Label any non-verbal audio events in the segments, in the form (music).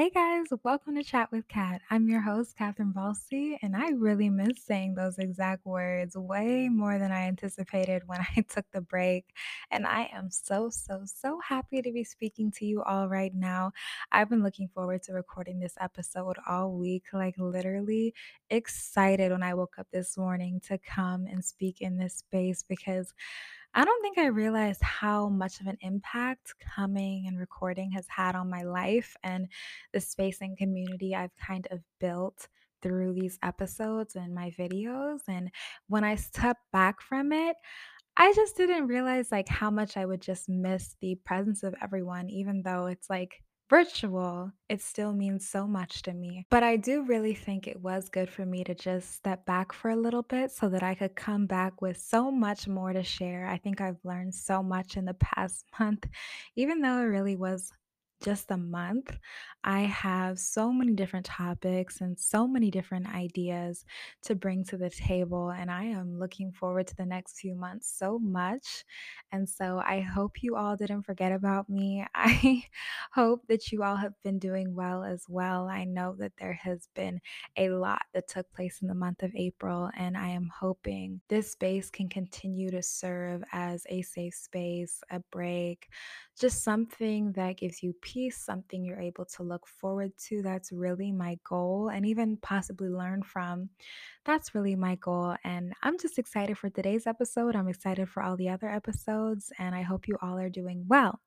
Hey guys, welcome to Chat with Kat. I'm your host, Katherine Valsi, and I really miss saying those exact words way more than I anticipated when (laughs) I took the break. And I am so, so, so happy to be speaking to you all right now. I've been looking forward to recording this episode all week, like literally excited when I woke up this morning to come and speak in this space because I don't think I realized how much of an impact coming and recording has had on my life and the space and community I've kind of built through these episodes and my videos. And when I step back from it, I just didn't realize, like, how much I would just miss the presence of everyone, even though it's, like, virtual, it still means so much to me. But I do really think it was good for me to just step back for a little bit so that I could come back with so much more to share. I think I've learned so much in the past (laughs) month, even though it really was just a month. I have so many different topics and so many different ideas to bring to the table. And I am looking forward to the next few months so much. And so I hope you all didn't forget about me. (laughs) I hope that you all have been doing well as well. I know that there has been a lot that took place in the month of April, and I am hoping this space can continue to serve as a safe space, a break, just something that gives you peace, something you're able to look forward to. That's really my goal, and even possibly learn from. That's really my goal. And I'm just excited for today's episode. I'm excited for all the other episodes, and I hope you all are doing well.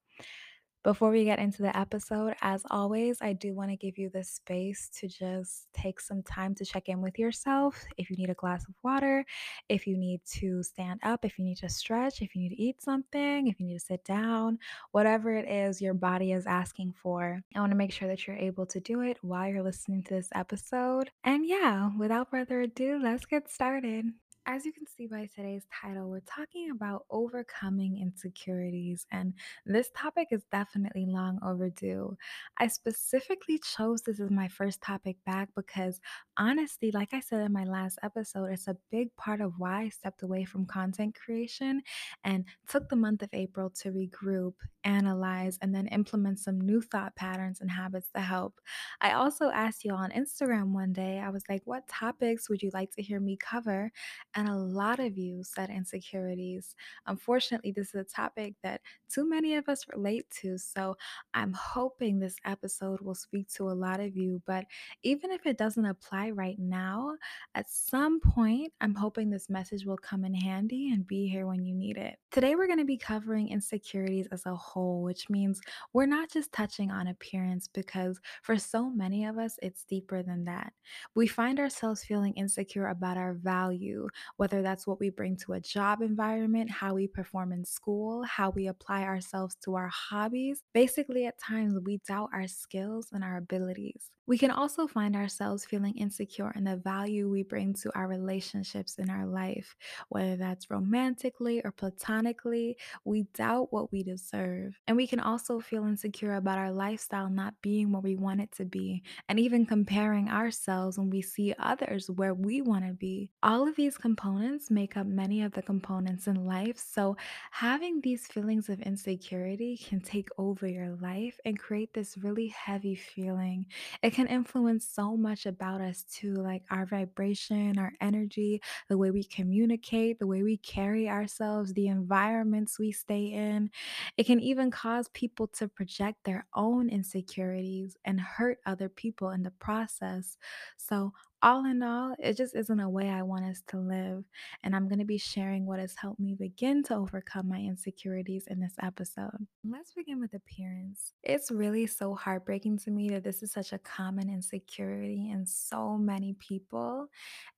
Before we get into the episode, as always, I do want to give you the space to just take some time to check in with yourself. If you need a glass of water, if you need to stand up, if you need to stretch, if you need to eat something, if you need to sit down, whatever it is your body is asking for, I want to make sure that you're able to do it while you're listening to this episode. And yeah, without further ado, let's get started. As you can see by today's title, we're talking about overcoming insecurities, and this topic is definitely long overdue. I specifically chose this as my first topic back because, honestly, like I said in my last episode, it's a big part of why I stepped away from content creation and took the month of April to regroup, analyze, and then implement some new thought patterns and habits to help. I also asked you all on Instagram one day, I was like, What topics would you like to hear me cover? And a lot of you said insecurities. Unfortunately, this is a topic that too many of us relate to. So I'm hoping this episode will speak to a lot of you. But even if it doesn't apply right now, at some point, I'm hoping this message will come in handy and be here when you need it. Today, we're going to be covering insecurities as a whole, which means we're not just touching on appearance because for so many of us, it's deeper than that. We find ourselves feeling insecure about our value, whether that's what we bring to a job environment, how we perform in school, how we apply ourselves to our hobbies. Basically, at times, we doubt our skills and our abilities. We can also find ourselves feeling insecure in the value we bring to our relationships in our life, whether that's romantically or platonically. We doubt what we deserve. And we can also feel insecure about our lifestyle not being what we want it to be, and even comparing ourselves when we see others where we want to be. All of these components make up many of the components in life. So, having these feelings of insecurity can take over your life and create this really heavy feeling. It can influence so much about us too, like our vibration, our energy, the way we communicate, the way we carry ourselves, the environments we stay in. It can even cause people to project their own insecurities and hurt other people in the process. So, all in all, it just isn't a way I want us to live. And I'm going to be sharing what has helped me begin to overcome my insecurities in this episode. Let's begin with appearance. It's really so heartbreaking to me that this is such a common insecurity in so many people.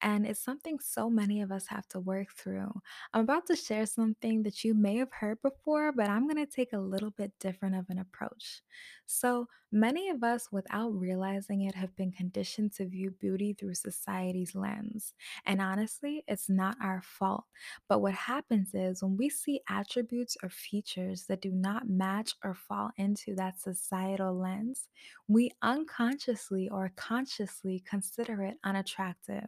And it's something so many of us have to work through. I'm about to share something that you may have heard before, but I'm going to take a little bit different of an approach. So, many of us, without realizing it, have been conditioned to view beauty through society's lens. And honestly, it's not our fault. But what happens is when we see attributes or features that do not match or fall into that societal lens, we unconsciously or consciously consider it unattractive.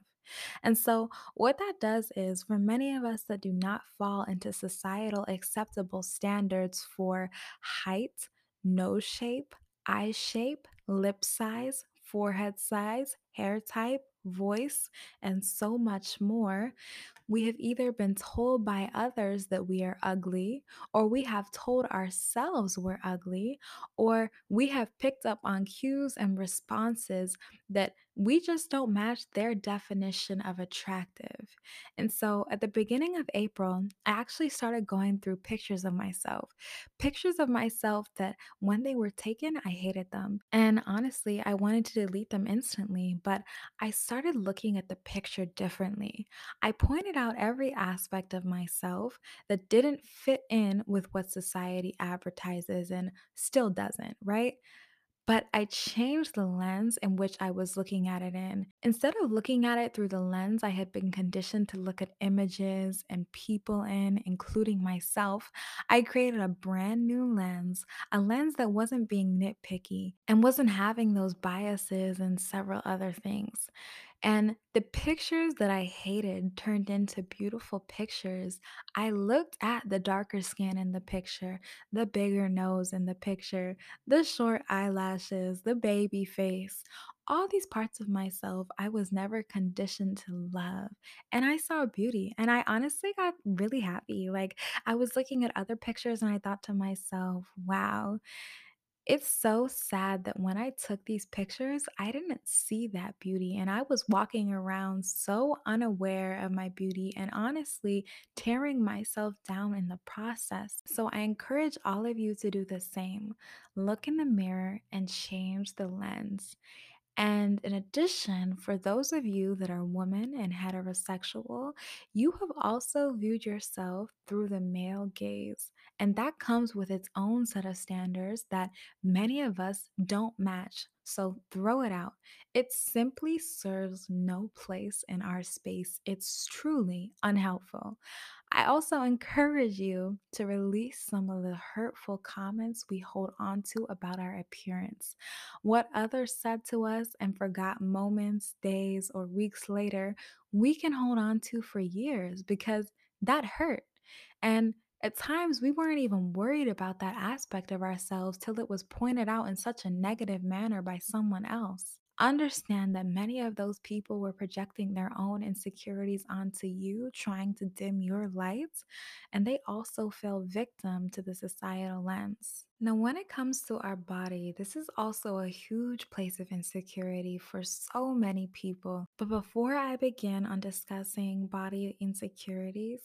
And so, what that does is for many of us that do not fall into societal acceptable standards for height, nose shape, eye shape, lip size, forehead size, hair type, voice, and so much more, we have either been told by others that we are ugly, or we have told ourselves we're ugly, or we have picked up on cues and responses that we just don't match their definition of attractive. And so at the beginning of April, I actually started going through pictures of myself, pictures of myself that when they were taken, I hated them. And honestly, I wanted to delete them instantly, but I started looking at the picture differently. I pointed out every aspect of myself that didn't fit in with what society advertises and still doesn't, right? But I changed the lens in which I was looking at it in. Instead of looking at it through the lens I had been conditioned to look at images and people in, including myself, I created a brand new lens, a lens that wasn't being nitpicky and wasn't having those biases and several other things. And the pictures that I hated turned into beautiful pictures. I looked at the darker skin in the picture, the bigger nose in the picture, the short eyelashes, the baby face, all these parts of myself I was never conditioned to love. And I saw beauty and I honestly got really happy. Like I was looking at other pictures and I thought to myself, wow, it's so sad that when I took these pictures, I didn't see that beauty, and I was walking around so unaware of my beauty and honestly tearing myself down in the process. So I encourage all of you to do the same. Look in the mirror and change the lens. And in addition, for those of you that are women and heterosexual, you have also viewed yourself through the male gaze. And that comes with its own set of standards that many of us don't match. So throw it out. It simply serves no place in our space. It's truly unhelpful. I also encourage you to release some of the hurtful comments we hold on to about our appearance. What others said to us and forgot moments, days, or weeks later, we can hold on to for years because that hurt. And at times, we weren't even worried about that aspect of ourselves till it was pointed out in such a negative manner by someone else. Understand that many of those people were projecting their own insecurities onto you, trying to dim your light, and they also fell victim to the societal lens. Now, when it comes to our body, this is also a huge place of insecurity for so many people. But before I begin on discussing body insecurities,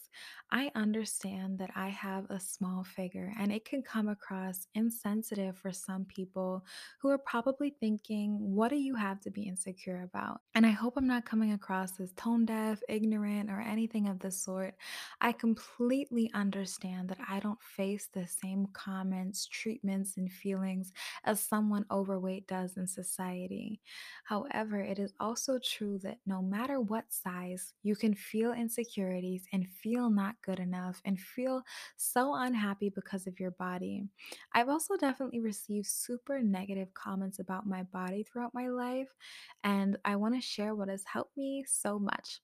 I understand that I have a small figure and it can come across insensitive for some people who are probably thinking, What do you have to be insecure about? And I hope I'm not coming across as tone deaf, ignorant, or anything of the sort. I completely understand that I don't face the same comments, treatments, and feelings as someone overweight does in society. However, it is also true that no matter what size, you can feel insecurities and feel not good enough and feel so unhappy because of your body. I've also definitely received super negative comments about my body throughout my life, and I want to share what has helped me so much.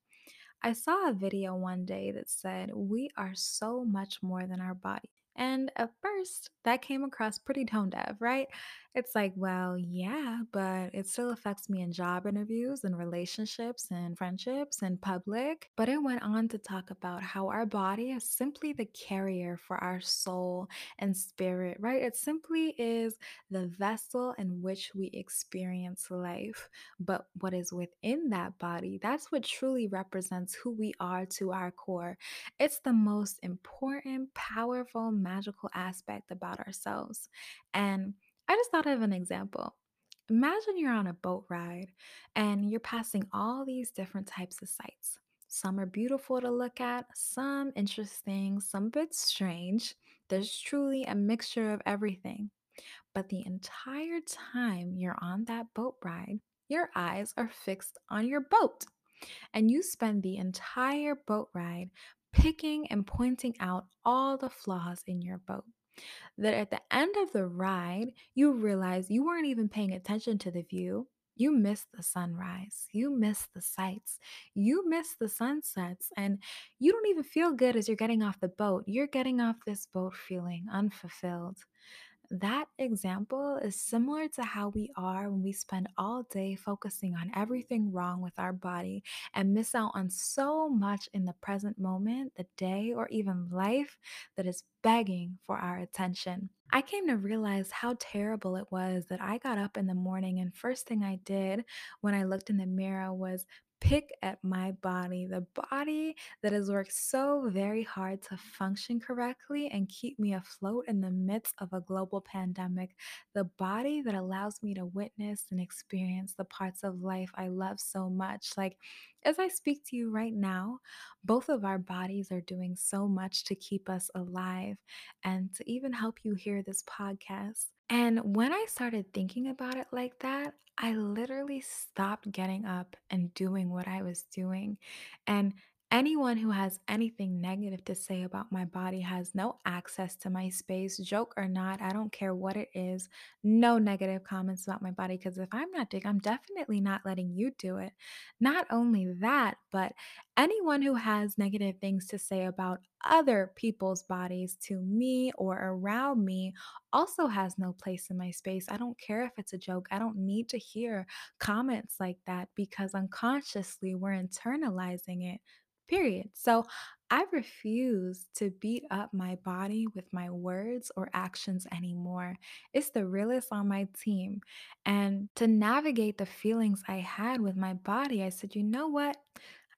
I saw a video one day that said, We are so much more than our body. And at first, that came across pretty tone deaf, right? It's like, well, yeah, but it still affects me in job interviews and relationships and friendships and public. But it went on to talk about how our body is simply the carrier for our soul and spirit, right? It simply is the vessel in which we experience life. But what is within that body, that's what truly represents who we are to our core. It's the most important, powerful, magical aspect about ourselves. And I just thought of an example. Imagine you're on a boat ride and you're passing all these different types of sights. Some are beautiful to look at, some interesting, some a bit strange. There's truly a mixture of everything. But the entire time you're on that boat ride, your eyes are fixed on your boat, and you spend the entire boat ride picking and pointing out all the flaws in your boat that at the end of the ride, you realize you weren't even paying attention to the view. You missed the sunrise. You missed the sights. You missed the sunsets. And you don't even feel good as you're getting off the boat. You're getting off this boat feeling unfulfilled. That example is similar to how we are when we spend all day focusing on everything wrong with our body and miss out on so much in the present moment, the day, or even life that is begging for our attention. I came to realize how terrible it was that I got up in the morning and first thing I did when I looked in the mirror was pick at my body, the body that has worked so very hard to function correctly and keep me afloat in the midst of a global pandemic, the body that allows me to witness and experience the parts of life I love so much. Like, as I speak to you right now, both of our bodies are doing so much to keep us alive and to even help you hear this podcast. And when I started thinking about it like that, I literally stopped getting up and doing what I was doing. And anyone who has anything negative to say about my body has no access to my space, joke or not. I don't care what it is. No negative comments about my body because if I'm not doing, I'm definitely not letting you do it. Not only that, but anyone who has negative things to say about other people's bodies to me or around me also has no place in my space. I don't care if it's a joke. I don't need to hear comments like that because unconsciously we're internalizing it. Period. So I refuse to beat up my body with my words or actions anymore. It's the realest on my team. And to navigate the feelings I had with my body, I said, you know what?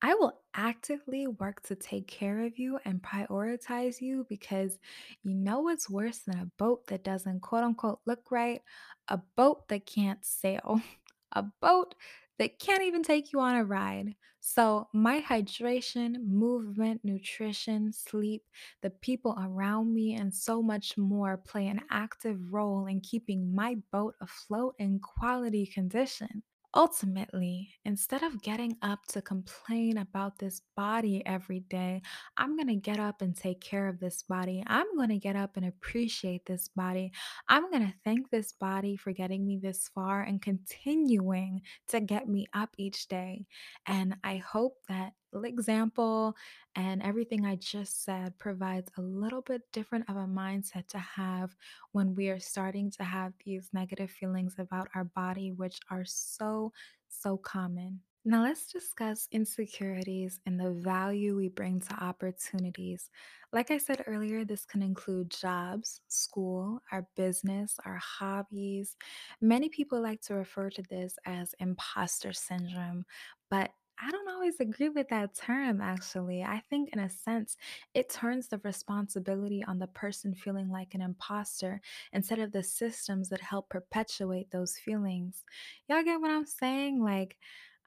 I will actively work to take care of you and prioritize you because you know what's worse than a boat that doesn't quote unquote look right? A boat that can't sail, (laughs) a boat that can't even take you on a ride. So, my hydration, movement, nutrition, sleep, the people around me, and so much more play an active role in keeping my boat afloat in quality condition. Ultimately, instead of getting up to complain about this body every day, I'm going to get up and take care of this body. I'm going to get up and appreciate this body. I'm going to thank this body for getting me this far and continuing to get me up each day. And I hope that example and everything I just said provides a little bit different of a mindset to have when we are starting to have these negative feelings about our body, which are so, so common. Now, let's discuss insecurities and the value we bring to opportunities. Like I said earlier, this can include jobs, school, our business, our hobbies. Many people like to refer to this as imposter syndrome, but I don't always agree with that term, actually. I think, in a sense, it turns the responsibility on the person feeling like an imposter instead of the systems that help perpetuate those feelings. Y'all get what I'm saying? Like,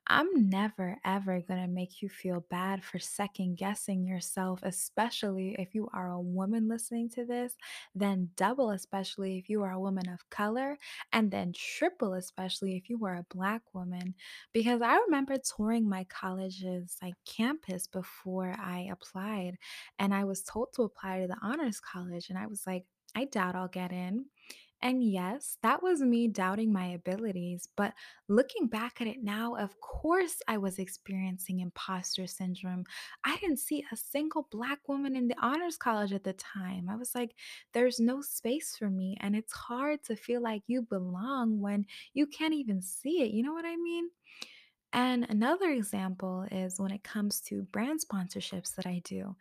I'm never ever going to make you feel bad for second guessing yourself, especially if you are a woman listening to this, then double, especially if you are a woman of color, and then triple, especially if you are a black woman. Because I remember touring my college's like campus before I applied, and I was told to apply to the honors college, and I was like, I doubt I'll get in. And yes, that was me doubting my abilities. But looking back at it now, of course, I was experiencing imposter syndrome. I didn't see a single Black woman in the honors college at the time. I was like, there's no space for me. And it's hard to feel like you belong when you can't even see it. You know what I mean? And another example is when it comes to brand sponsorships that I do.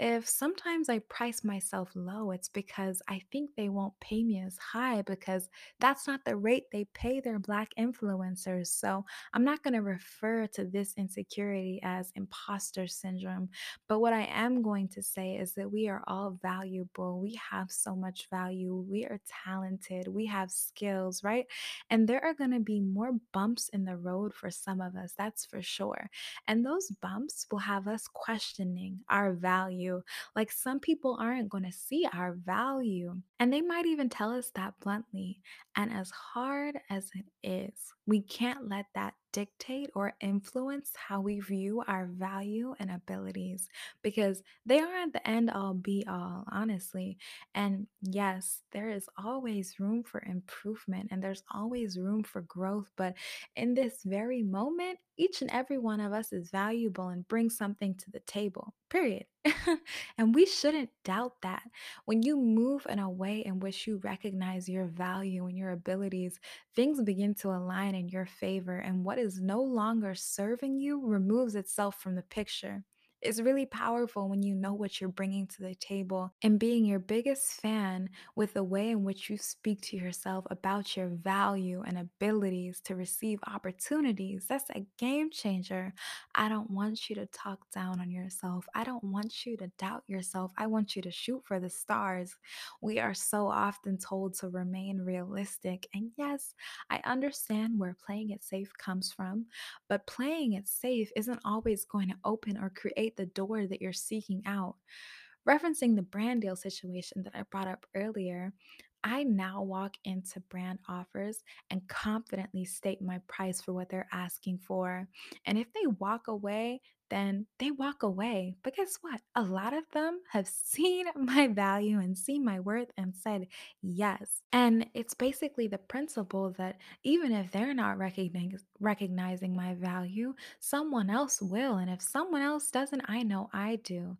If sometimes I price myself low, it's because I think they won't pay me as high because that's not the rate they pay their Black influencers. So I'm not going to refer to this insecurity as imposter syndrome. But what I am going to say is that we are all valuable. We have so much value. We are talented. We have skills, right? And there are going to be more bumps in the road for some of us, that's for sure. And those bumps will have us questioning our value. Like some people aren't going to see our value, and they might even tell us that bluntly. And as hard as it is, we can't let that dictate or influence how we view our value and abilities because they aren't the end all be all, honestly. And yes, there is always room for improvement and there's always room for growth. But in this very moment, each and every one of us is valuable and brings something to the table, period. (laughs) and we shouldn't doubt that. When you move in a way in which you recognize your value and your abilities, things begin to align in your favor, and what is no longer serving you removes itself from the picture. It's really powerful when you know what you're bringing to the table and being your biggest fan with the way in which you speak to yourself about your value and abilities to receive opportunities. That's a game changer. I don't want you to talk down on yourself. I don't want you to doubt yourself. I want you to shoot for the stars. We are so often told to remain realistic. And yes, I understand where playing it safe comes from, but playing it safe isn't always going to open or create the door that you're seeking out. Referencing the brand deal situation that I brought up earlier, I now walk into brand offers and confidently state my price for what they're asking for. And if they walk away, then they walk away. But guess what? A lot of them have seen (laughs) my value and seen my worth and said yes. And it's basically the principle that even if they're not recognizing my value, someone else will. And if someone else doesn't, I know I do.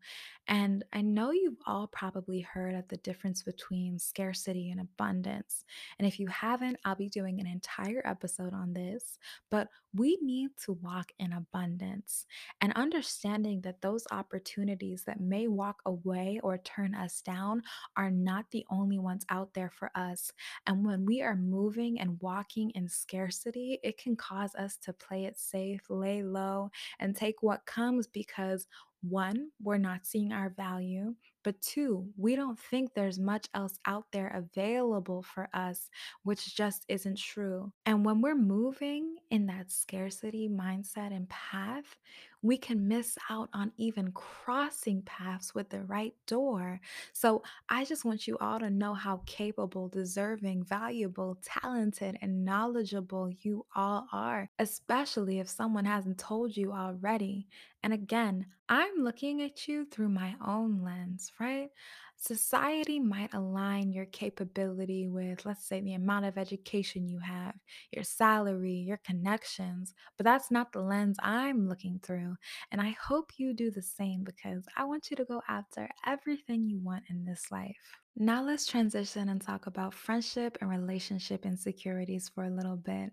And I know you've all probably heard of the difference between scarcity and abundance. And if you haven't, I'll be doing an entire episode on this. But we need to walk in abundance and understanding that those opportunities that may walk away or turn us down are not the only ones out there for us. And when we are moving and walking in scarcity, it can cause us to play it safe, lay low, and take what comes because one, we're not seeing our value, but two, we don't think there's much else out there available for us, which just isn't true. And when we're moving in that scarcity mindset and path, we can miss out on even crossing paths with the right door. So I just want you all to know how capable, deserving, valuable, talented, and knowledgeable you all are, especially if someone hasn't told you already. And again, I'm looking at you through my own lens, right? Society might align your capability with, let's say, the amount of education you have, your salary, your connections, but that's not the lens I'm looking through. And I hope you do the same because I want you to go after everything you want in this life. Now, let's transition and talk about friendship and relationship insecurities for a little bit.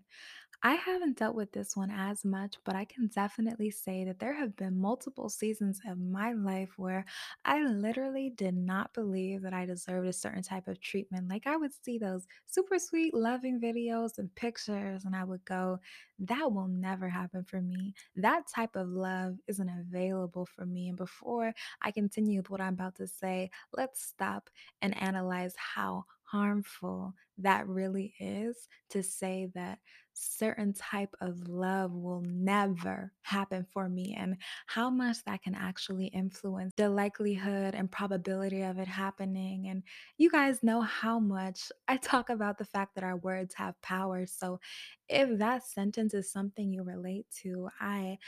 I haven't dealt with this one as much, but I can definitely say that there have been multiple seasons of my life where I literally did not believe that I deserved a certain type of treatment. Like I would see those super sweet, loving videos and pictures, and I would go, that will never happen for me. That type of love isn't available for me. And before I continue with what I'm about to say, let's stop and analyze how harmful that really is to say that certain type of love will never happen for me and how much that can actually influence the likelihood and probability of it happening and you guys know how much I (laughs) talk about the fact that our words have power so if that sentence is something you relate to I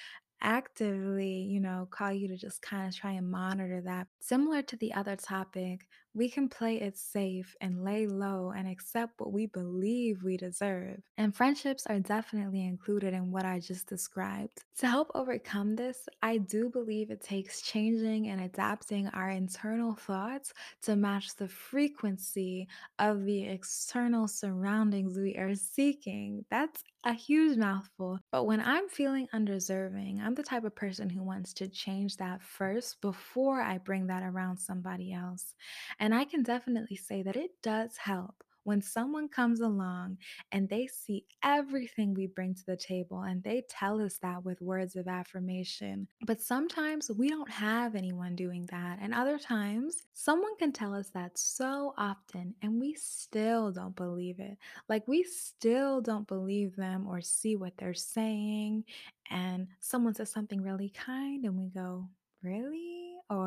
actively, you know, call you to just kind of try and monitor that. Similar to the other topic, we can play it safe and lay low and accept what we believe we deserve. And friendships are definitely included in what I just described. To help overcome this, I do believe it takes changing and adapting our internal thoughts to match the frequency of the external surroundings we are seeking. That's a huge mouthful. But when I'm feeling undeserving, I'm the type of person who wants to change that first before I bring that around somebody else. And I can definitely say that it does help when someone comes along and they see everything we bring to the table and they tell us that with words of affirmation. But sometimes we don't have anyone doing that. And other times, someone can tell us that so often and we still don't believe it. Like we still don't believe them or see what they're saying. And someone says something really kind and we go, Really? Or,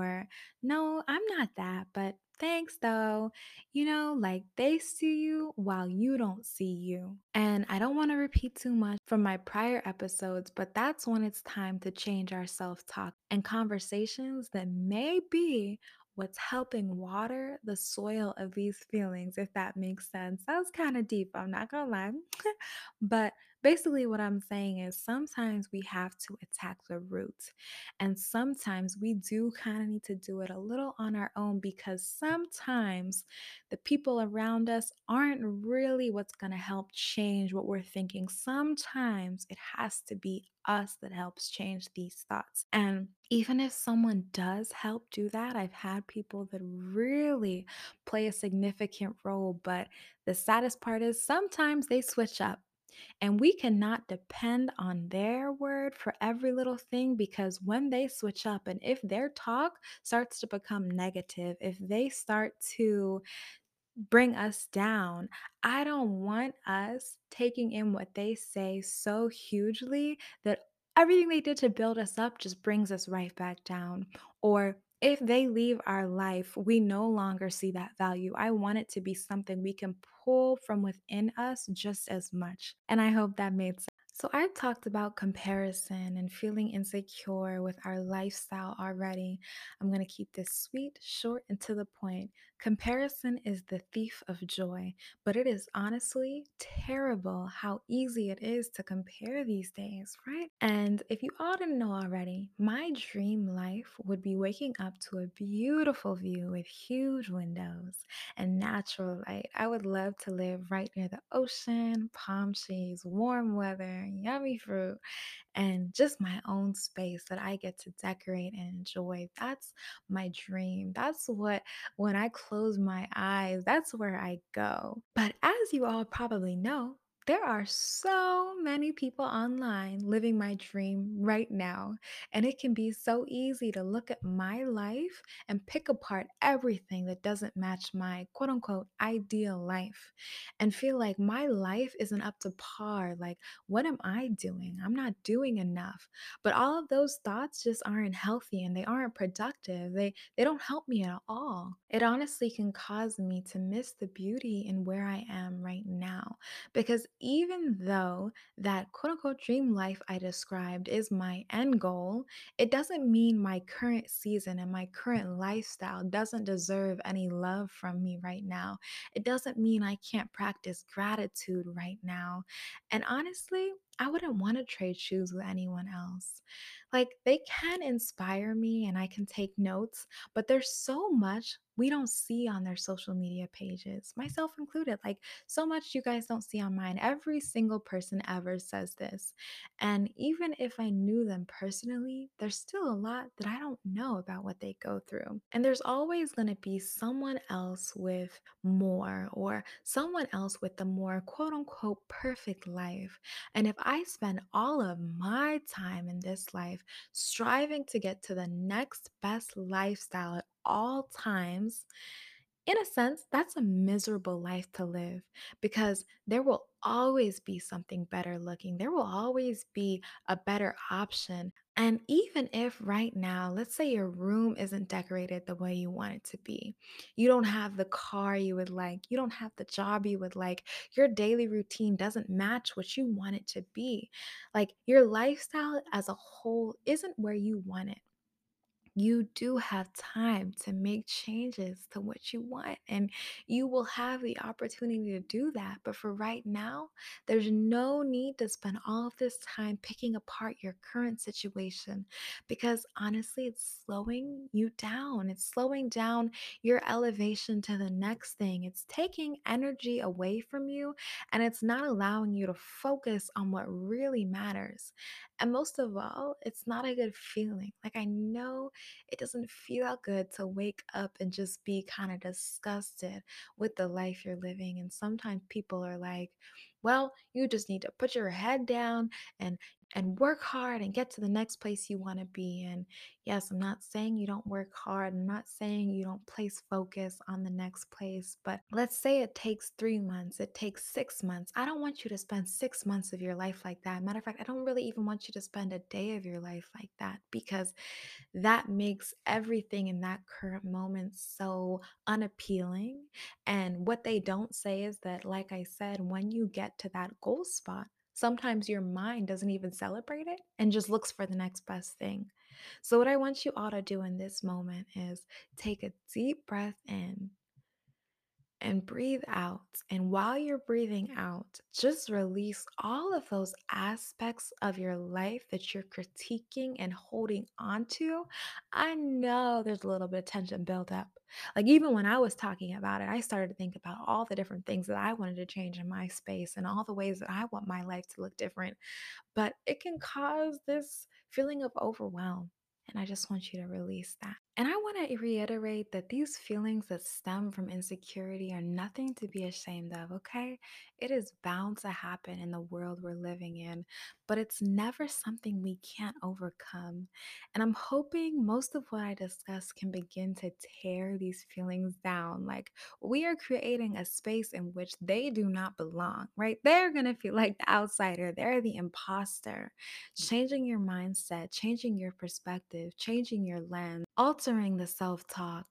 no, I'm not that, but thanks though. You know, like they see you while you don't see you. And I don't want to repeat too much from my prior episodes, but that's when it's time to change our self talk and conversations that may be what's helping water the soil of these feelings, if that makes sense. That was kind of deep, I'm not gonna lie. (laughs) but basically, what I'm saying is sometimes we have to attack the root, and sometimes we do kind of need to do it a little on our own because sometimes the people around us aren't really what's going to help change what we're thinking. Sometimes it has to be us that helps change these thoughts. And even if someone does help do that, I've had people that really play a significant role. But the saddest part is sometimes they switch up. And we cannot depend on their word for every little thing because when they switch up and if their talk starts to become negative, if they start to bring us down. I don't want us taking in what they say so hugely that everything they did to build us up just brings us right back down. Or if they leave our life, we no longer see that value. I want it to be something we can pull from within us just as much. And I hope that made sense. So, I've talked about comparison and feeling insecure with our lifestyle already. I'm going to keep this sweet, short, and to the point. Comparison is the thief of joy, but it is honestly terrible how easy it is to compare these days, right? And if you all didn't know already, my dream life would be waking up to a beautiful view with huge windows and natural light. I would love to live right near the ocean, palm trees, warm weather, yummy fruit, and just my own space that I get to decorate and enjoy. That's my dream. That's what, when I close my eyes, that's where I go. But as you all probably know, there are so many people online living my dream right now. And it can be so easy to look at my life and pick apart everything that doesn't match my quote unquote ideal life and feel like my life isn't up to par. Like, what am I doing? I'm not doing enough. But all of those thoughts just aren't healthy and they aren't productive. They they don't help me at all. It honestly can cause me to miss the beauty in where I am right now. Because even though that quote unquote dream life I described is my end goal, it doesn't mean my current season and my current lifestyle doesn't deserve any love from me right now. It doesn't mean I can't practice gratitude right now. And honestly, I wouldn't want to trade shoes with anyone else. Like, they can inspire me and I can take notes, but there's so much we don't see on their social media pages, myself included. Like, so much you guys don't see on mine. Every single person ever says this. And even if I knew them personally, there's still a lot that I don't know about what they go through. And there's always going to be someone else with more or someone else with the more quote unquote perfect life. And if I spend all of my time in this life striving to get to the next best lifestyle at all times, in a sense, that's a miserable life to live because there will always be something better looking. There will always be a better option. And even if right now, let's say your room isn't decorated the way you want it to be, you don't have the car you would like, you don't have the job you would like, your daily routine doesn't match what you want it to be. Like your lifestyle as a whole isn't where you want it you do have time to make changes to what you want and you will have the opportunity to do that but for right now there's no need to spend all of this time picking apart your current situation because honestly it's slowing you down it's slowing down your elevation to the next thing. It's taking energy away from you and it's not allowing you to focus on what really matters. And most of all it's not a good feeling. Like i know it doesn't feel good to wake up and just be kind of disgusted with the life you're living. And sometimes people are like, well, you just need to put your head down and and work hard and get to the next place you want to be. And yes, I'm not saying you don't work hard. I'm not saying you don't place focus on the next place. But let's say it takes three months, it takes six months. I don't want you to spend six months of your life like that. Matter of fact, I don't really even want you to spend a day of your life like that because that makes everything in that current moment so unappealing. And what they don't say is that, like I said, when you get to that goal spot, sometimes your mind doesn't even celebrate it and just looks for the next best thing. So, what I want you all to do in this moment is take a deep breath in and breathe out. And while you're breathing out, just release all of those aspects of your life that you're critiquing and holding on to. I know there's a little bit of tension built up. Like, even when I was talking about it, I started to think about all the different things that I wanted to change in my space and all the ways that I want my life to look different. But it can cause this feeling of overwhelm. And I just want you to release that. And I want to reiterate that these feelings that stem from insecurity are nothing to be ashamed of, okay? It is bound to happen in the world we're living in, but it's never something we can't overcome. And I'm hoping most of what I discuss can begin to tear these feelings down. Like we are creating a space in which they do not belong, right? They're going to feel like the outsider, they're the imposter. Changing your mindset, changing your perspective, changing your lens, altering the self talk,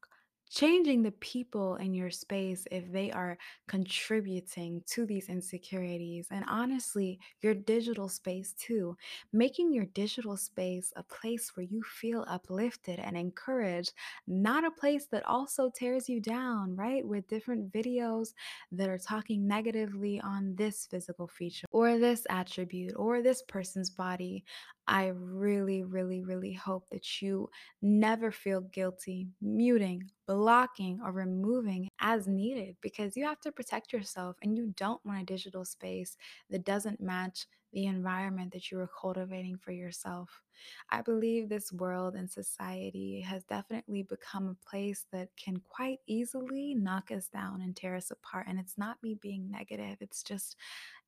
changing the people in your space if they are contributing to these insecurities. And honestly, your digital space too, making your digital space a place where you feel uplifted and encouraged, not a place that also tears you down, right? With different videos that are talking negatively on this physical feature or this attribute or this person's body. I really, really, really hope that you never feel guilty muting, blocking, or removing as needed because you have to protect yourself and you don't want a digital space that doesn't match the environment that you are cultivating for yourself. I believe this world and society has definitely become a place that can quite easily knock us down and tear us apart. And it's not me being negative, it's just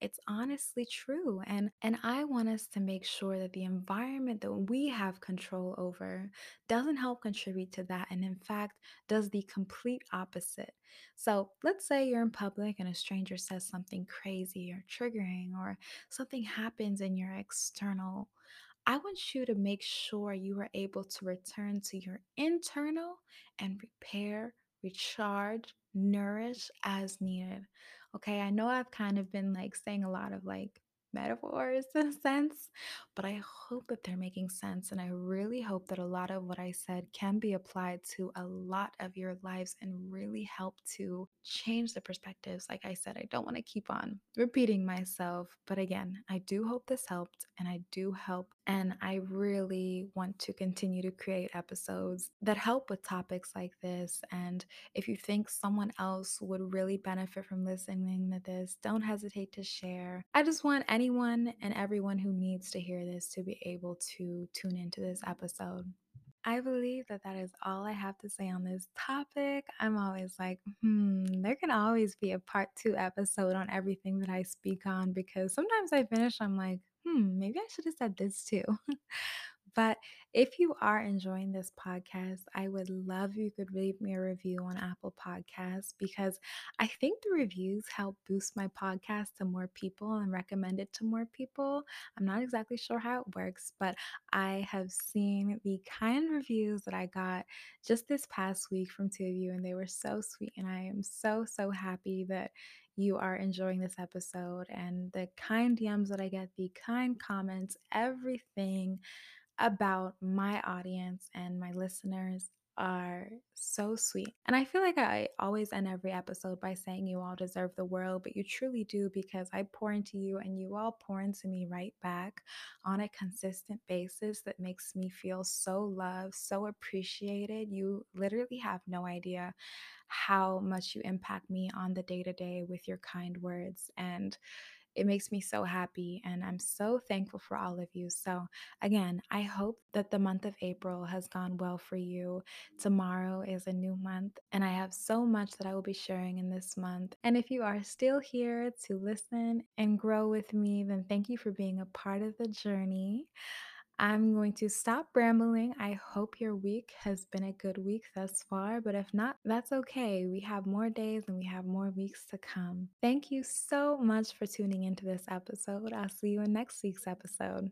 it's honestly true. And and I want us to make sure that the environment that we have control over doesn't help contribute to that and in fact does the complete opposite. So, let's say you're in public and a stranger says something crazy or triggering or something happens in your external I want you to make sure you are able to return to your internal and repair, recharge, nourish as needed. Okay, I know I've kind of been like saying a lot of like metaphors (laughs) in a sense, but I hope that they're making sense. And I really hope that a lot of what I said can be applied to a lot of your lives and really help to change the perspectives. Like I said, I don't want to keep on repeating myself, but again, I do hope this helped and I do help. And I really want to continue to create episodes that help with topics like this. And if you think someone else would really benefit from listening to this, don't hesitate to share. I just want anyone and everyone who needs to hear this to be able to tune into this episode. I believe that that is all I have to say on this topic. I'm always like, hmm, there can always be a part two episode on everything that I speak on because sometimes I finish, I'm like, hmm, maybe I should have said this too. (laughs) But if you are enjoying this podcast, I would love you could leave me a review on Apple Podcasts because I think the reviews help boost my podcast to more people and recommend it to more people. I'm not exactly sure how it works, but I have seen the kind reviews that I got just this past week from two of you, and they were so sweet. And I am so, so happy that you are enjoying this episode and the kind DMs that I get, the kind comments, everything about my audience and my listeners are so sweet. And I feel like I always end every episode by saying you all deserve the world, but you truly do because I pour into you and you all pour into me right back on a consistent basis that makes me feel so loved, so appreciated. You literally have no idea how much you impact me on the day to day with your kind words. And It makes me so happy, and I'm so thankful for all of you. So, again, I hope that the month of April has gone well for you. Tomorrow is a new month, and I have so much that I will be sharing in this month. And if you are still here to listen and grow with me, then thank you for being a part of the journey. I'm going to stop rambling. I hope your week has been a good week thus far, but if not, that's okay. We have more days and we have more weeks to come. Thank you so much for tuning into this episode. I'll see you in next week's episode.